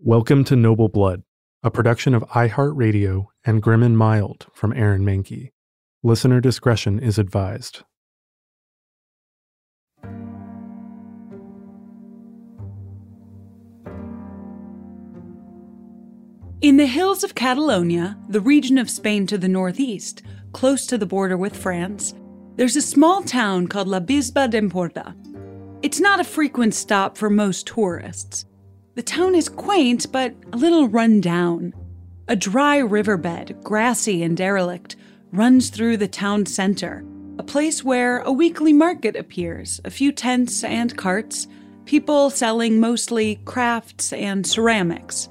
Welcome to Noble Blood, a production of iHeartRadio and Grim and Mild from Aaron Mahnke. Listener discretion is advised. In the hills of Catalonia, the region of Spain to the northeast, close to the border with France, there's a small town called La Bisbal d'Empordà. It's not a frequent stop for most tourists. The town is quaint, but a little run down. A dry riverbed, grassy and derelict, runs through the town center, a place where a weekly market appears, a few tents and carts, people selling mostly crafts and ceramics.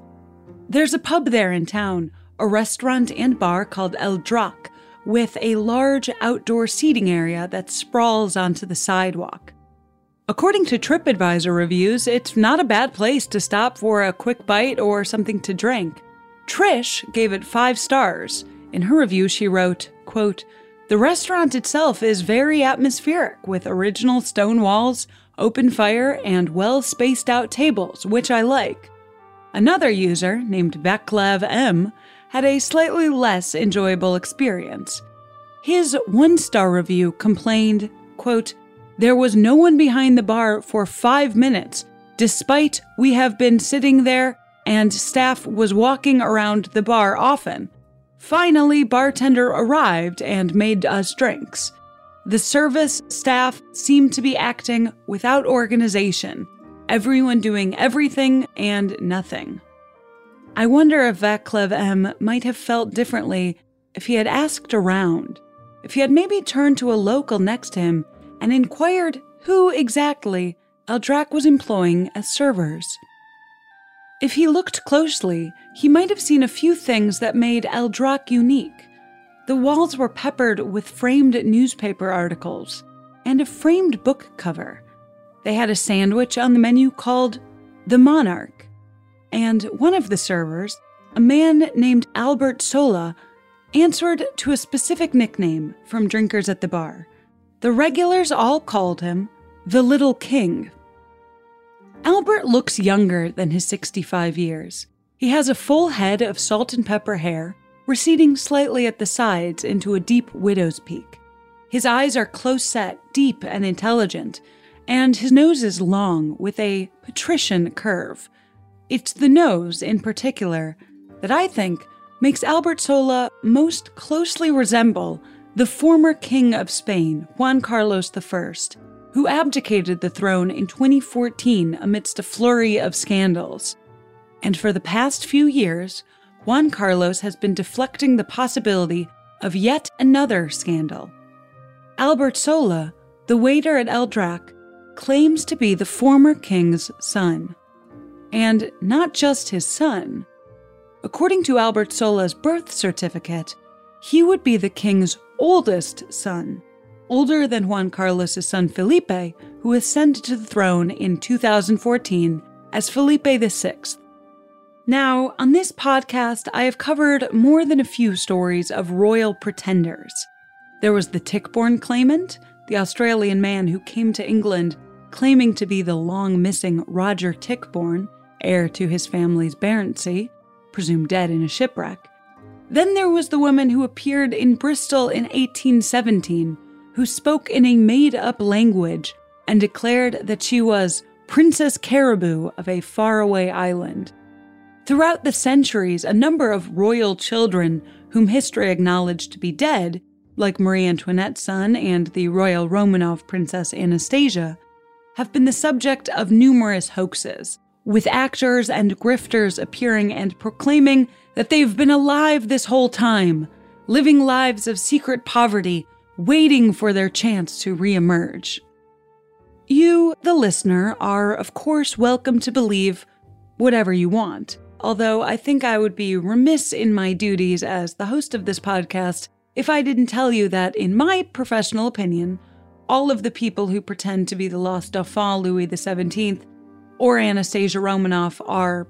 There's a pub there in town, a restaurant and bar called El Drac, with a large outdoor seating area that sprawls onto the sidewalk. According to TripAdvisor reviews, it's not a bad place to stop for a quick bite or something to drink. Trish gave it five stars. In her review, she wrote, quote, The restaurant itself is very atmospheric with original stone walls, open fire, and well spaced out tables, which I like. Another user, named Vaclav M, had a slightly less enjoyable experience. His one star review complained, quote, There was no one behind the bar for five minutes, despite we have been sitting there and staff was walking around the bar often. Finally, bartender arrived and made us drinks. The service staff seemed to be acting without organization everyone doing everything and nothing. I wonder if Vaclav M might have felt differently if he had asked around, if he had maybe turned to a local next to him and inquired who exactly El Drac was employing as servers. If he looked closely, he might have seen a few things that made El Drac unique. The walls were peppered with framed newspaper articles and a framed book cover they had a sandwich on the menu called the Monarch. And one of the servers, a man named Albert Sola, answered to a specific nickname from drinkers at the bar. The regulars all called him the Little King. Albert looks younger than his 65 years. He has a full head of salt and pepper hair, receding slightly at the sides into a deep widow's peak. His eyes are close set, deep, and intelligent, and his nose is long with a patrician curve. It's the nose, in particular, that I think makes Albert Sola most closely resemble the former King of Spain, Juan Carlos I, who abdicated the throne in 2014 amidst a flurry of scandals. And for the past few years, Juan Carlos has been deflecting the possibility of yet another scandal. Albert Sola, the waiter at El Drac, claims to be the former king's son. And not just his son. According to Albert Sola's birth certificate, he would be the king's oldest son, older than Juan Carlos's son Felipe, who ascended to the throne in 2014 as Felipe VI. Now, on this podcast, I have covered more than a few stories of royal pretenders. There was the Tichborne claimant, the Australian man who came to England claiming to be the long missing Roger Tichborne, heir to his family's baronetcy, presumed dead in a shipwreck. Then there was the woman who appeared in Bristol in 1817, who spoke in a made up language and declared that she was Princess Caraboo of a faraway island. Throughout the centuries, a number of royal children whom history acknowledged to be dead, like Marie Antoinette's son and the royal Romanov princess Anastasia, have been the subject of numerous hoaxes, with actors and grifters appearing and proclaiming that they've been alive this whole time, living lives of secret poverty, waiting for their chance to reemerge. You, the listener, are of course welcome to believe whatever you want. Although I think I would be remiss in my duties as the host of this podcast if I didn't tell you that, in my professional opinion, all of the people who pretend to be the lost Dauphin Louis XVII or Anastasia Romanoff are,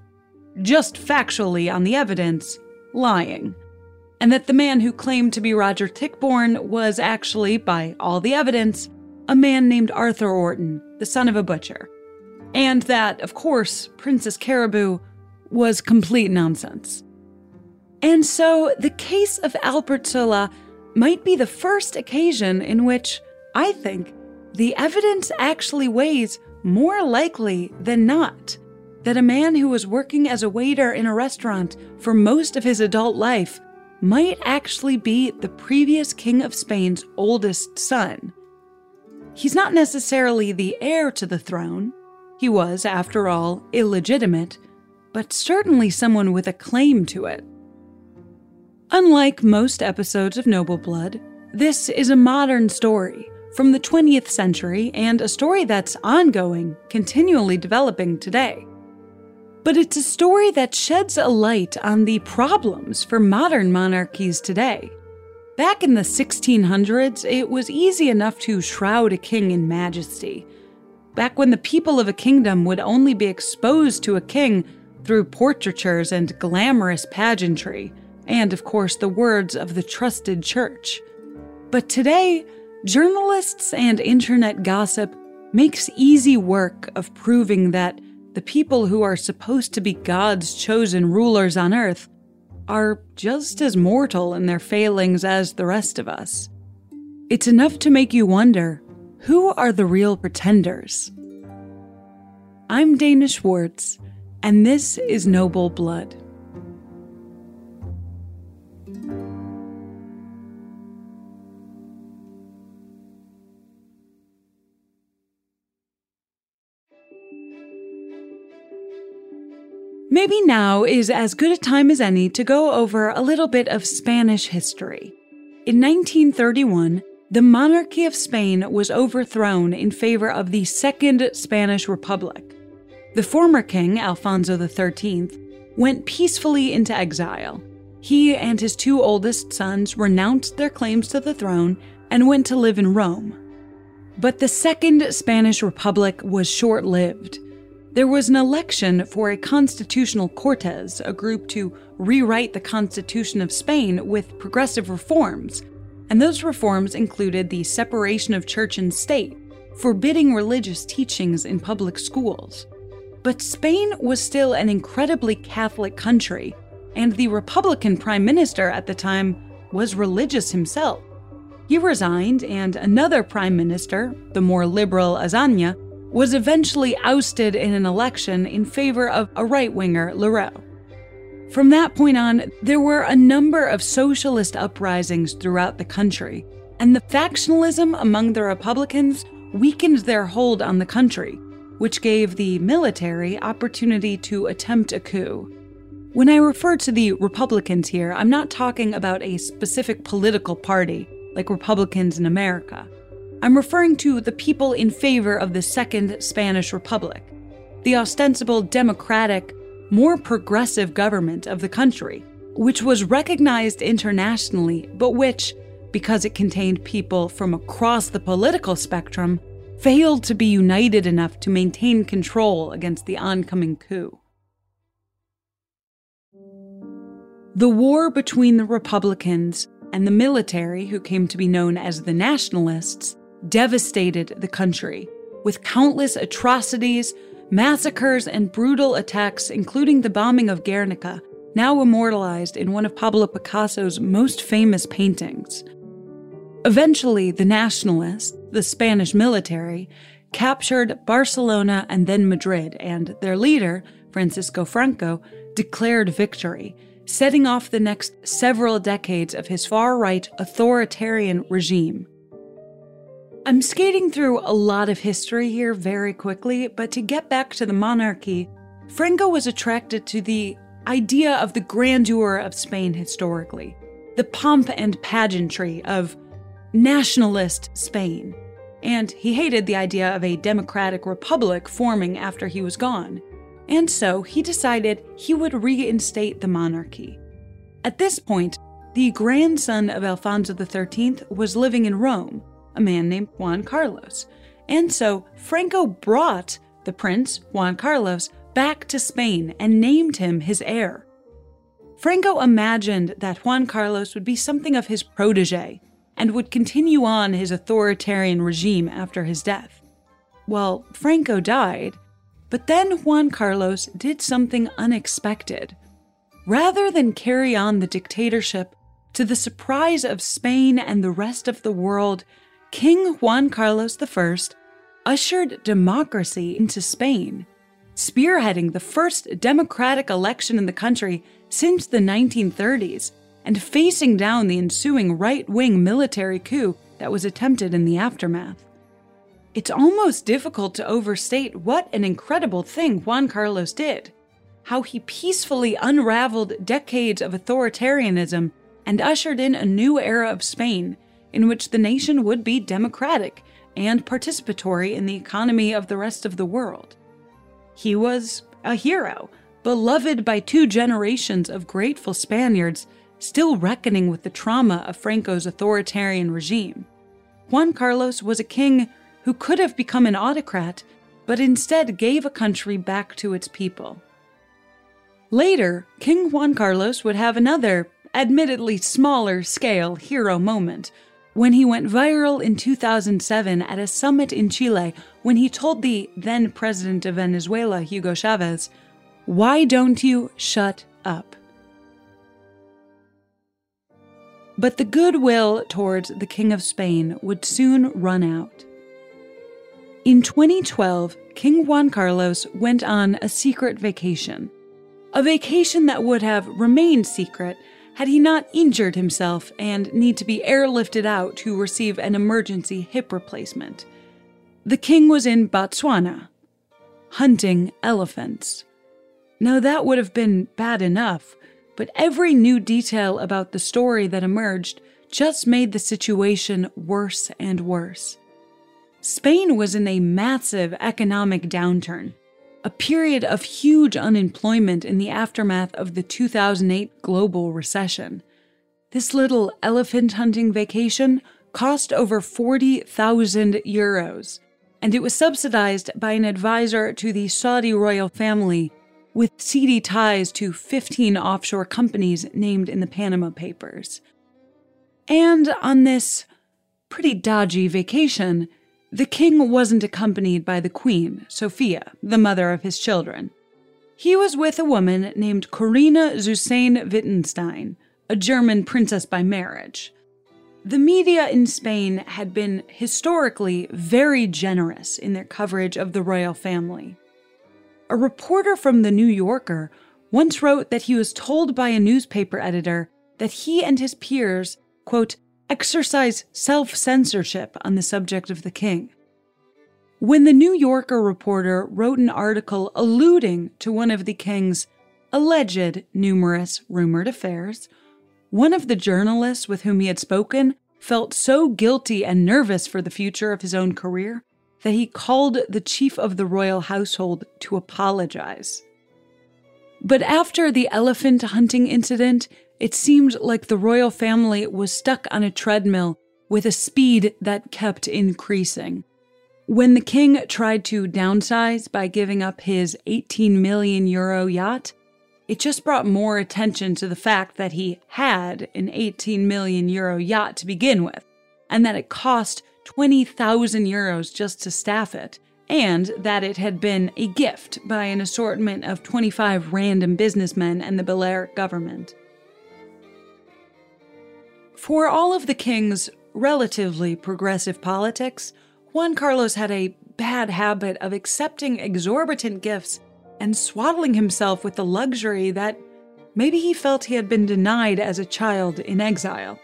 just factually on the evidence, lying. And that the man who claimed to be Roger Tichborne was actually, by all the evidence, a man named Arthur Orton, the son of a butcher. And that, of course, Princess Caraboo was complete nonsense. And so the case of Albert Sola might be the first occasion in which I think the evidence actually weighs more likely than not that a man who was working as a waiter in a restaurant for most of his adult life might actually be the previous King of Spain's oldest son. He's not necessarily the heir to the throne. He was, after all, illegitimate, but certainly someone with a claim to it. Unlike most episodes of Noble Blood, this is a modern story from the 20th century and a story that's ongoing, continually developing today. But it's a story that sheds a light on the problems for modern monarchies today. Back in the 1600s, it was easy enough to shroud a king in majesty. Back when the people of a kingdom would only be exposed to a king through portraitures and glamorous pageantry, and of course the words of the trusted church. But today, journalists and internet gossip makes easy work of proving that the people who are supposed to be God's chosen rulers on earth are just as mortal in their failings as the rest of us. It's enough to make you wonder who are the real pretenders? I'm Dana Schwartz, and this is Noble Blood. Maybe now is as good a time as any to go over a little bit of Spanish history. In 1931, the monarchy of Spain was overthrown in favor of the Second Spanish Republic. The former king, Alfonso XIII, went peacefully into exile. He and his two oldest sons renounced their claims to the throne and went to live in Rome. But the Second Spanish Republic was short lived. There was an election for a constitutional Cortes, a group to rewrite the Constitution of Spain with progressive reforms, and those reforms included the separation of church and state, forbidding religious teachings in public schools. But Spain was still an incredibly Catholic country, and the Republican prime minister at the time was religious himself. He resigned, and another prime minister, the more liberal Azaña, was eventually ousted in an election in favor of a right winger, Lerroux. From that point on, there were a number of socialist uprisings throughout the country, and the factionalism among the Republicans weakened their hold on the country, which gave the military opportunity to attempt a coup. When I refer to the Republicans here, I'm not talking about a specific political party like Republicans in America. I'm referring to the people in favor of the Second Spanish Republic, the ostensible democratic, more progressive government of the country, which was recognized internationally, but which, because it contained people from across the political spectrum, failed to be united enough to maintain control against the oncoming coup. The war between the Republicans and the military, who came to be known as the Nationalists, devastated the country with countless atrocities, massacres, and brutal attacks, including the bombing of Guernica, now immortalized in one of Pablo Picasso's most famous paintings. Eventually, the nationalists, the Spanish military, captured Barcelona and then Madrid, and their leader, Francisco Franco, declared victory, setting off the next several decades of his far right authoritarian regime. I'm skating through a lot of history here very quickly, but to get back to the monarchy, Franco was attracted to the idea of the grandeur of Spain historically, the pomp and pageantry of nationalist Spain, and he hated the idea of a democratic republic forming after he was gone. and so he decided he would reinstate the monarchy. At this point, the grandson of Alfonso XIII was living in Rome, a man named Juan Carlos, and so Franco brought the prince, Juan Carlos, back to Spain and named him his heir. Franco imagined that Juan Carlos would be something of his protege and would continue on his authoritarian regime after his death. Well, Franco died, but then Juan Carlos did something unexpected. Rather than carry on the dictatorship, to the surprise of Spain and the rest of the world, King Juan Carlos I ushered democracy into Spain spearheading the first democratic election in the country since the 1930s and facing down the ensuing right wing military coup that was attempted in the aftermath. It's almost difficult to overstate what an incredible thing Juan Carlos did. How he peacefully unraveled decades of authoritarianism and ushered in a new era of Spain in which the nation would be democratic and participatory in the economy of the rest of the world. He was a hero, beloved by two generations of grateful Spaniards still reckoning with the trauma of Franco's authoritarian regime. Juan Carlos was a king who could have become an autocrat, but instead gave a country back to its people. Later, King Juan Carlos would have another, admittedly smaller scale hero moment when he went viral in 2007 at a summit in Chile when he told the then president of Venezuela, Hugo Chavez, Why don't you shut up? But the goodwill towards the King of Spain would soon run out. In 2012, King Juan Carlos went on a secret vacation. A vacation that would have remained secret had he not injured himself and need to be airlifted out to receive an emergency hip replacement. The king was in Botswana, hunting elephants. Now, that would have been bad enough, but every new detail about the story that emerged just made the situation worse and worse. Spain was in a massive economic downturn a period of huge unemployment in the aftermath of the 2008 global recession. This little elephant hunting vacation cost over 40,000 euros, and it was subsidized by an advisor to the Saudi royal family with seedy ties to 15 offshore companies named in the Panama Papers. And on this pretty dodgy vacation, the king wasn't accompanied by the queen, Sophia, the mother of his children. He was with a woman named Corinna zu Sayn-Wittgenstein, a German princess by marriage. The media in Spain had been historically very generous in their coverage of the royal family. A reporter from The New Yorker once wrote that he was told by a newspaper editor that he and his peers, quote, exercise self censorship on the subject of the king. When the New Yorker reporter wrote an article alluding to one of the king's alleged numerous rumored affairs, one of the journalists with whom he had spoken felt so guilty and nervous for the future of his own career that he called the chief of the royal household to apologize. But after the elephant hunting incident, it seemed like the royal family was stuck on a treadmill with a speed that kept increasing. When the king tried to downsize by giving up his 18 million euro yacht, it just brought more attention to the fact that he had an 18 million euro yacht to begin with, and that it cost 20,000 euros just to staff it, and that it had been a gift by an assortment of 25 random businessmen and the Balearic government. For all of the king's relatively progressive politics, Juan Carlos had a bad habit of accepting exorbitant gifts and swaddling himself with the luxury that maybe he felt he had been denied as a child in exile.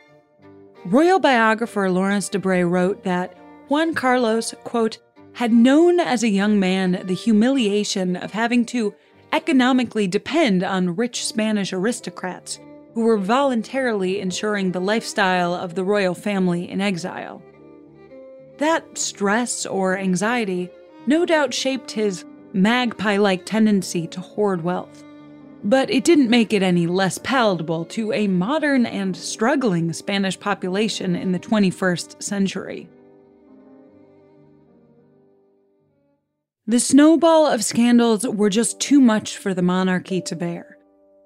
Royal biographer Laurence Debray wrote that Juan Carlos, quote, had known as a young man the humiliation of having to economically depend on rich Spanish aristocrats who were voluntarily ensuring the lifestyle of the royal family in exile. That stress or anxiety no doubt shaped his magpie like tendency to hoard wealth. But it didn't make it any less palatable to a modern and struggling Spanish population in the 21st century. The snowball of scandals were just too much for the monarchy to bear.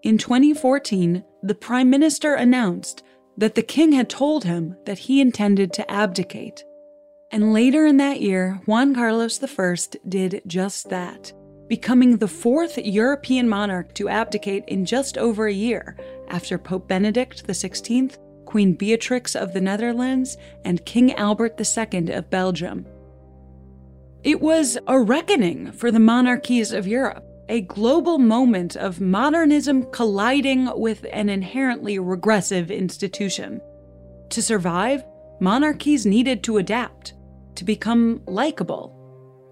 In 2014, the Prime Minister announced that the king had told him that he intended to abdicate. And later in that year, Juan Carlos I did just that, becoming the fourth European monarch to abdicate in just over a year after Pope Benedict XVI, Queen Beatrix of the Netherlands, and King Albert II of Belgium. It was a reckoning for the monarchies of Europe, a global moment of modernism colliding with an inherently regressive institution. To survive, monarchies needed to adapt, to become likable.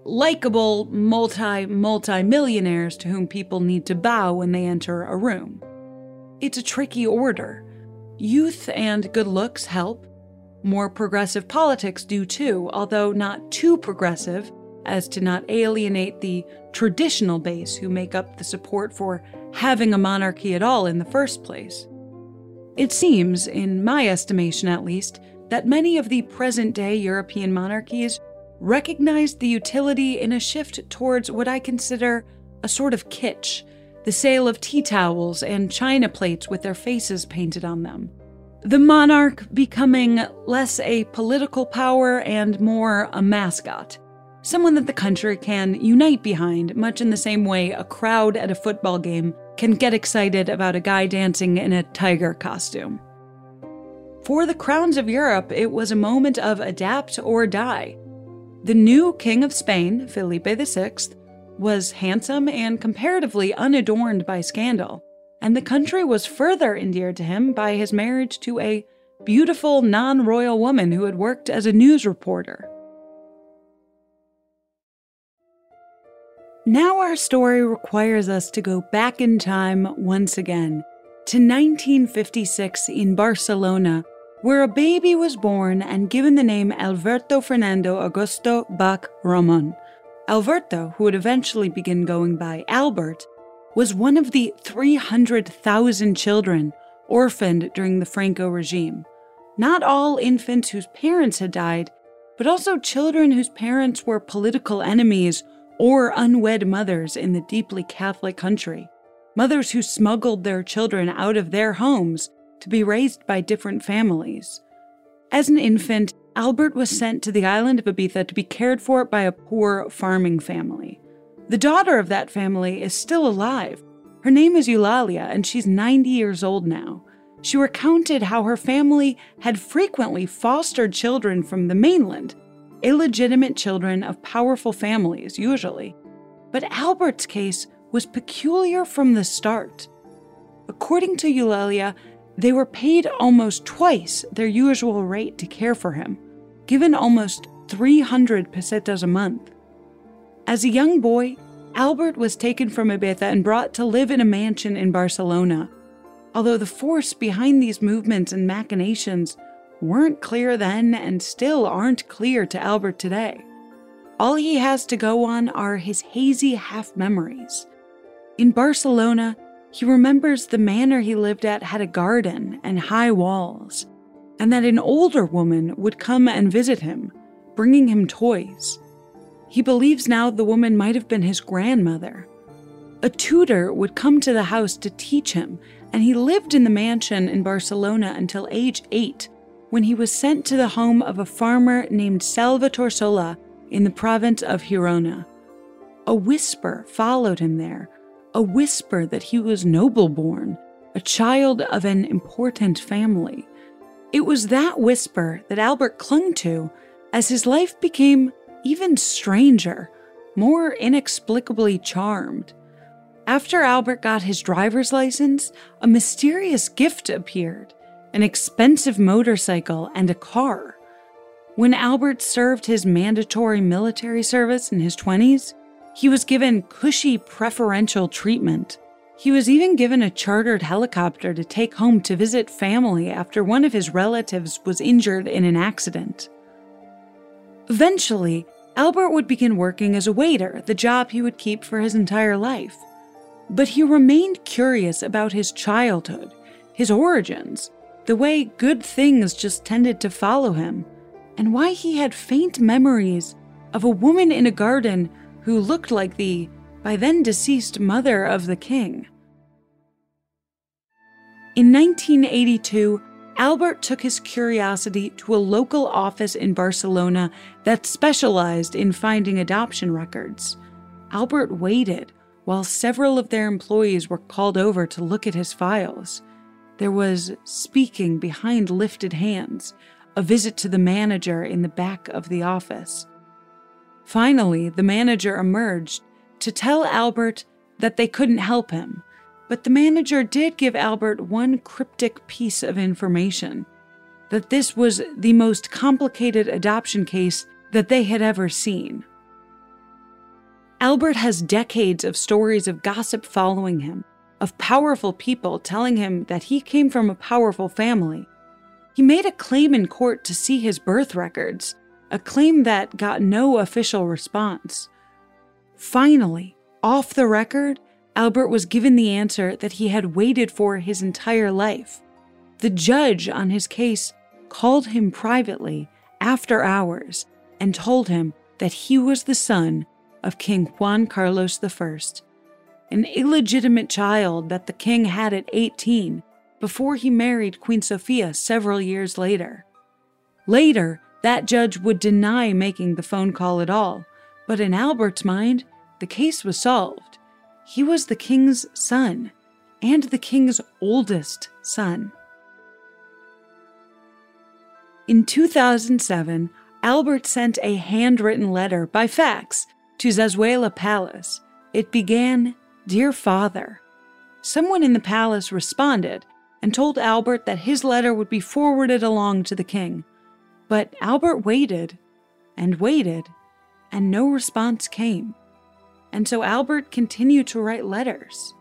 Likable multi multi millionaires to whom people need to bow when they enter a room. It's a tricky order. Youth and good looks help. More progressive politics do too, although not too progressive as to not alienate the traditional base who make up the support for having a monarchy at all in the first place. It seems, in my estimation at least, that many of the present day European monarchies recognize the utility in a shift towards what I consider a sort of kitsch the sale of tea towels and china plates with their faces painted on them. The monarch becoming less a political power and more a mascot, someone that the country can unite behind, much in the same way a crowd at a football game can get excited about a guy dancing in a tiger costume. For the crowns of Europe, it was a moment of adapt or die. The new King of Spain, Felipe VI, was handsome and comparatively unadorned by scandal, and the country was further endeared to him by his marriage to a beautiful non royal woman who had worked as a news reporter. Now, our story requires us to go back in time once again to 1956 in Barcelona, where a baby was born and given the name Alberto Fernando Augusto Bach Ramon. Alberto, who would eventually begin going by Albert, was one of the 300,000 children orphaned during the Franco regime. Not all infants whose parents had died, but also children whose parents were political enemies or unwed mothers in the deeply Catholic country, mothers who smuggled their children out of their homes to be raised by different families. As an infant, Albert was sent to the island of Ibiza to be cared for by a poor farming family. The daughter of that family is still alive. Her name is Eulalia, and she's 90 years old now. She recounted how her family had frequently fostered children from the mainland illegitimate children of powerful families, usually. But Albert's case was peculiar from the start. According to Eulalia, they were paid almost twice their usual rate to care for him, given almost 300 pesetas a month. As a young boy, Albert was taken from Ibiza and brought to live in a mansion in Barcelona. Although the force behind these movements and machinations weren't clear then and still aren't clear to Albert today. All he has to go on are his hazy half memories. In Barcelona, he remembers the manor he lived at had a garden and high walls, and that an older woman would come and visit him, bringing him toys. He believes now the woman might have been his grandmother. A tutor would come to the house to teach him, and he lived in the mansion in Barcelona until age eight when he was sent to the home of a farmer named Salvatore Sola in the province of Girona. A whisper followed him there, a whisper that he was noble born, a child of an important family. It was that whisper that Albert clung to as his life became even stranger, more inexplicably charmed. After Albert got his driver's license, a mysterious gift appeared an expensive motorcycle, and a car. When Albert served his mandatory military service in his 20s, he was given cushy preferential treatment. He was even given a chartered helicopter to take home to visit family after one of his relatives was injured in an accident. Eventually, Albert would begin working as a waiter, the job he would keep for his entire life. But he remained curious about his childhood, his origins, the way good things just tended to follow him, and why he had faint memories of a woman in a garden who looked like the, by then deceased, mother of the king. In 1982, Albert took his curiosity to a local office in Barcelona that specialized in finding adoption records. Albert waited while several of their employees were called over to look at his files. There was speaking behind lifted hands, a visit to the manager in the back of the office. Finally, the manager emerged to tell Albert that they couldn't help him, but the manager did give Albert one cryptic piece of information that this was the most complicated adoption case that they had ever seen. Albert has decades of stories of gossip following him, of powerful people telling him that he came from a powerful family. He made a claim in court to see his birth records, a claim that got no official response. Finally, off the record, Albert was given the answer that he had waited for his entire life. The judge on his case called him privately after hours and told him that he was the son of King Juan Carlos I, an illegitimate child that the king had at 18 before he married Queen Sofia several years later. Later, that judge would deny making the phone call at all, but in Albert's mind, the case was solved. He was the king's son, and the king's oldest son. In 2007, Albert sent a handwritten letter by fax to Zarzuela Palace. It began, Dear Father. Someone in the palace responded and told Albert that his letter would be forwarded along to the king. But Albert waited and waited, and no response came. And so Albert continued to write letters.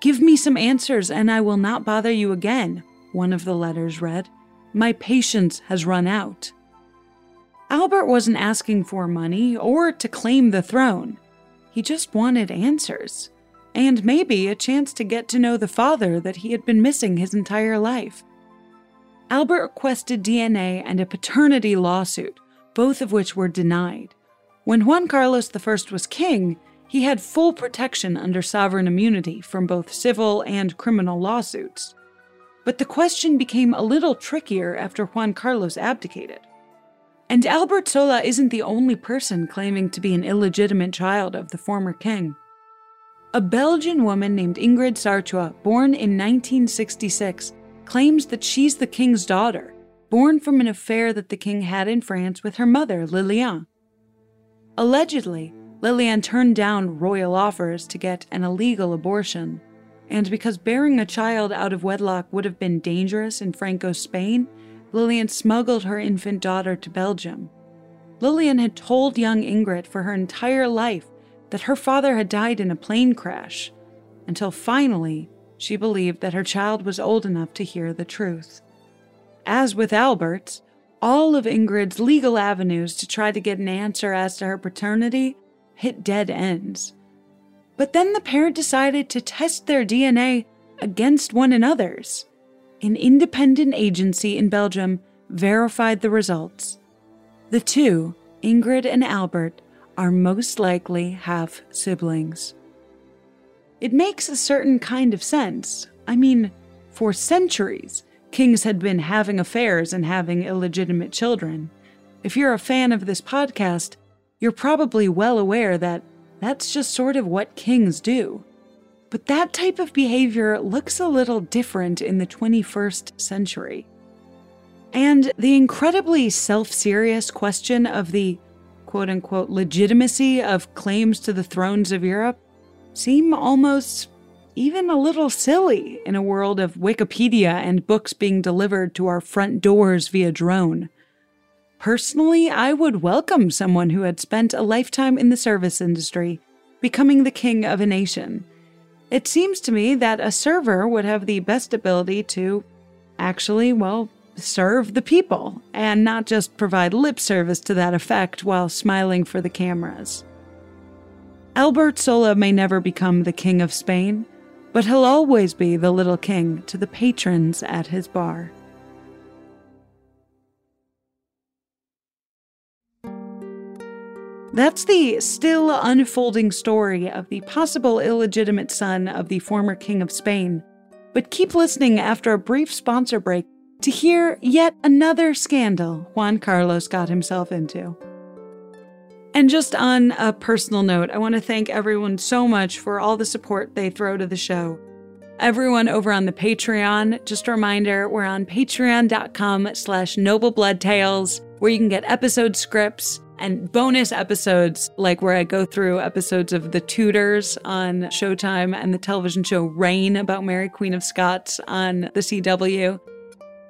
Give me some answers, and I will not bother you again, one of the letters read. My patience has run out. Albert wasn't asking for money or to claim the throne. He just wanted answers, and maybe a chance to get to know the father that he had been missing his entire life. Albert requested DNA and a paternity lawsuit, both of which were denied. When Juan Carlos I was king, he had full protection under sovereign immunity from both civil and criminal lawsuits. But the question became a little trickier after Juan Carlos abdicated. And Albert Sola isn't the only person claiming to be an illegitimate child of the former king. A Belgian woman named Ingrid Sartiau, born in 1966, claims that she's the king's daughter, born from an affair that the king had in France with her mother, Liliane. Allegedly, Liliane turned down royal offers to get an illegal abortion, and because bearing a child out of wedlock would have been dangerous in Franco Spain, Liliane smuggled her infant daughter to Belgium. Liliane had told young Ingrid for her entire life that her father had died in a plane crash, until finally she believed that her child was old enough to hear the truth. As with Albert, all of Ingrid's legal avenues to try to get an answer as to her paternity hit dead ends. But then the pair decided to test their DNA against one another's an independent agency in Belgium verified the results. The two, Ingrid and Albert, are most likely half siblings. It makes a certain kind of sense. I mean, for centuries, kings had been having affairs and having illegitimate children. If you're a fan of this podcast, you're probably well aware that that's just sort of what kings do. But that type of behavior looks a little different in the 21st century. And the incredibly self serious question of the quote unquote legitimacy of claims to the thrones of Europe seem almost even a little silly in a world of Wikipedia and books being delivered to our front doors via drone. Personally, I would welcome someone who had spent a lifetime in the service industry becoming the king of a nation it seems to me that a server would have the best ability to actually, well, serve the people and not just provide lip service to that effect while smiling for the cameras. Albert Sola may never become the King of Spain, but he'll always be the little king to the patrons at his bar. That's the still unfolding story of the possible illegitimate son of the former King of Spain. But keep listening after a brief sponsor break to hear yet another scandal Juan Carlos got himself into. And just on a personal note, I want to thank everyone so much for all the support they throw to the show. Everyone over on the Patreon, just a reminder, we're on patreon.com slash noblebloodtales, where you can get episode scripts and bonus episodes, like where I go through episodes of The Tudors on Showtime and the television show Reign about Mary Queen of Scots on the CW.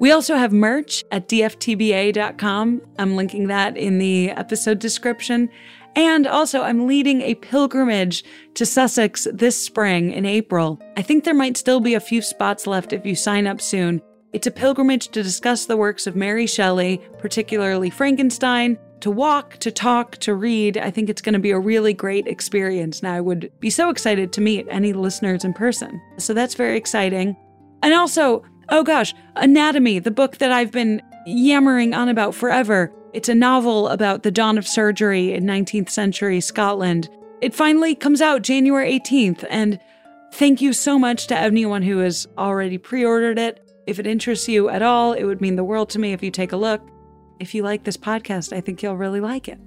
We also have merch at dftba.com. I'm linking that in the episode description. And also, I'm leading a pilgrimage to Sussex this spring in April. I think there might still be a few spots left if you sign up soon. It's a pilgrimage to discuss the works of Mary Shelley, particularly Frankenstein, to walk, to talk, to read. I think it's going to be a really great experience. Now, I would be so excited to meet any listeners in person. So that's very exciting. And also, Oh gosh, Anatomy, the book that I've been yammering on about forever. It's a novel about the dawn of surgery in 19th century Scotland. It finally comes out January 18th, and thank you so much to anyone who has already pre ordered it. If it interests you at all, it would mean the world to me if you take a look. If you like this podcast, I think you'll really like it.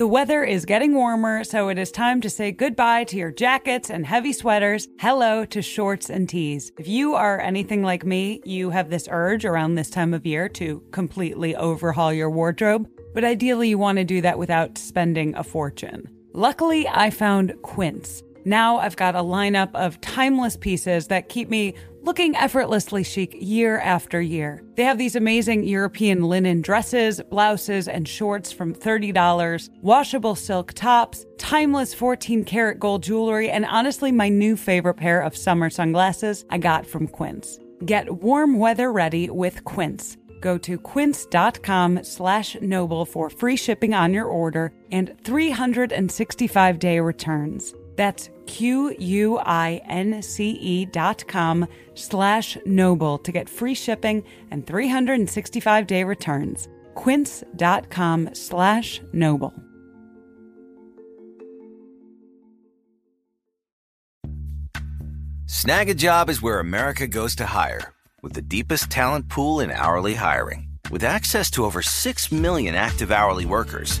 The weather is getting warmer, so it is time to say goodbye to your jackets and heavy sweaters. Hello to shorts and tees. If you are anything like me, you have this urge around this time of year to completely overhaul your wardrobe, but ideally you want to do that without spending a fortune. Luckily, I found Quince. Now I've got a lineup of timeless pieces that keep me looking effortlessly chic year after year. They have these amazing European linen dresses, blouses, and shorts from $30, washable silk tops, timeless 14 karat gold jewelry, and honestly, my new favorite pair of summer sunglasses I got from Quince. Get warm weather ready with Quince. Go to quince.com slash noble for free shipping on your order and 365 day returns. That's Q-U-I-N-C-E dot com slash noble to get free shipping and 365-day returns. Quince dot com slash noble. Snagajob is where America goes to hire, with the deepest talent pool in hourly hiring. With access to over 6 million active hourly workers,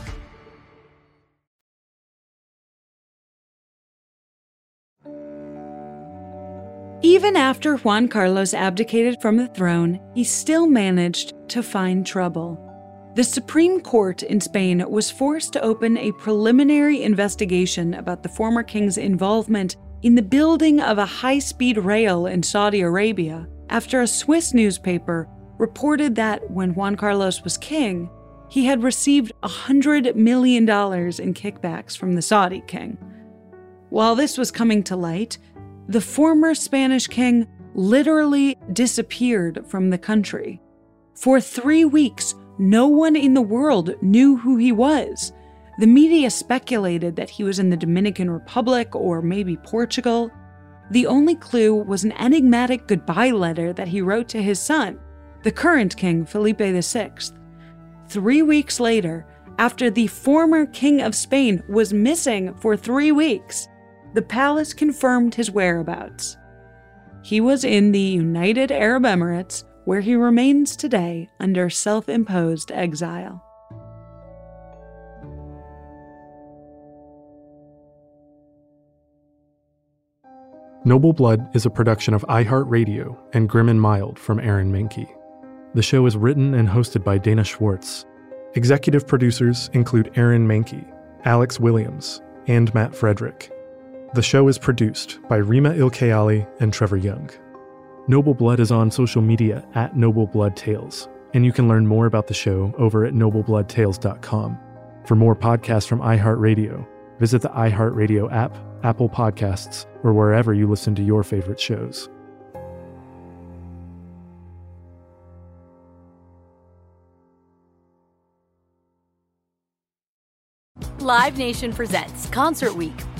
Even after Juan Carlos abdicated from the throne, he still managed to find trouble. The Supreme Court in Spain was forced to open a preliminary investigation about the former king's involvement in the building of a high speed rail in Saudi Arabia after a Swiss newspaper reported that when Juan Carlos was king, he had received $100 million in kickbacks from the Saudi king. While this was coming to light, the former Spanish king literally disappeared from the country. For three weeks, no one in the world knew who he was. The media speculated that he was in the Dominican Republic or maybe Portugal. The only clue was an enigmatic goodbye letter that he wrote to his son, the current king, Felipe VI. Three weeks later, after the former King of Spain was missing for three weeks. The palace confirmed his whereabouts. He was in the United Arab Emirates, where he remains today under self imposed exile. Noble Blood is a production of iHeartRadio and Grim and Mild from Aaron Mahnke. The show is written and hosted by Dana Schwartz. Executive producers include Aaron Mahnke, Alex Williams, and Matt Frederick. The show is produced by Rima Ilkayali and Trevor Young. Noble Blood is on social media at Noble Blood Tales, and you can learn more about the show over at noblebloodtales.com. For more podcasts from iHeartRadio, visit the iHeartRadio app, Apple Podcasts, or wherever you listen to your favorite shows. Live Nation presents Concert Week.